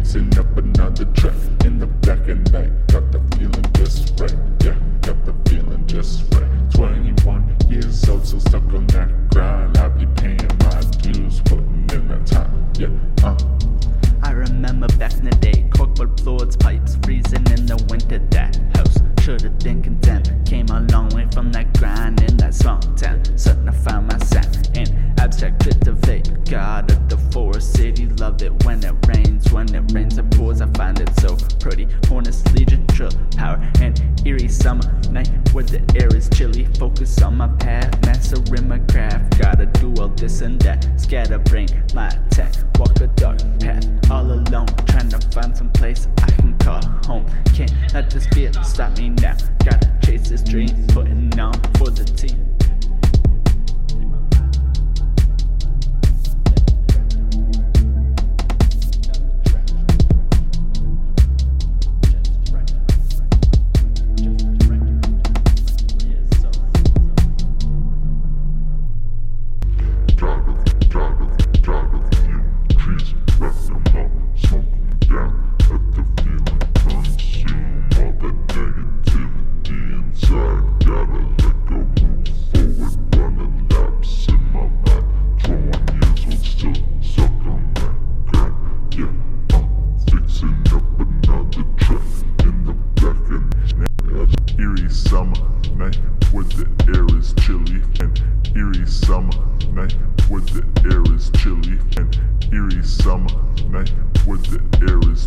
mixing up another track in the black and night. Got the feeling just right, yeah, got the feeling just right. 21 years old, so stuck on that grind. I be paying my dues, putting in the time, yeah, uh. I remember back in the day, corkboard floors, pipes freezing in the winter. That house should have been condemned. Came a long way from that grind in that small town. So Rains and pours, I find it so pretty. Hornets, legion, trill, power, and eerie summer night where the air is chilly. Focus on my path, mastering my craft. Gotta do all this and that. Scatterbrain, my attack. Walk a dark path, all alone. Trying to find some place I can call home. Can't let this fear stop me now. Gotta chase this dream, putting the air is chilly and eerie summer night. Where the air is chilly and eerie summer night. Where the air is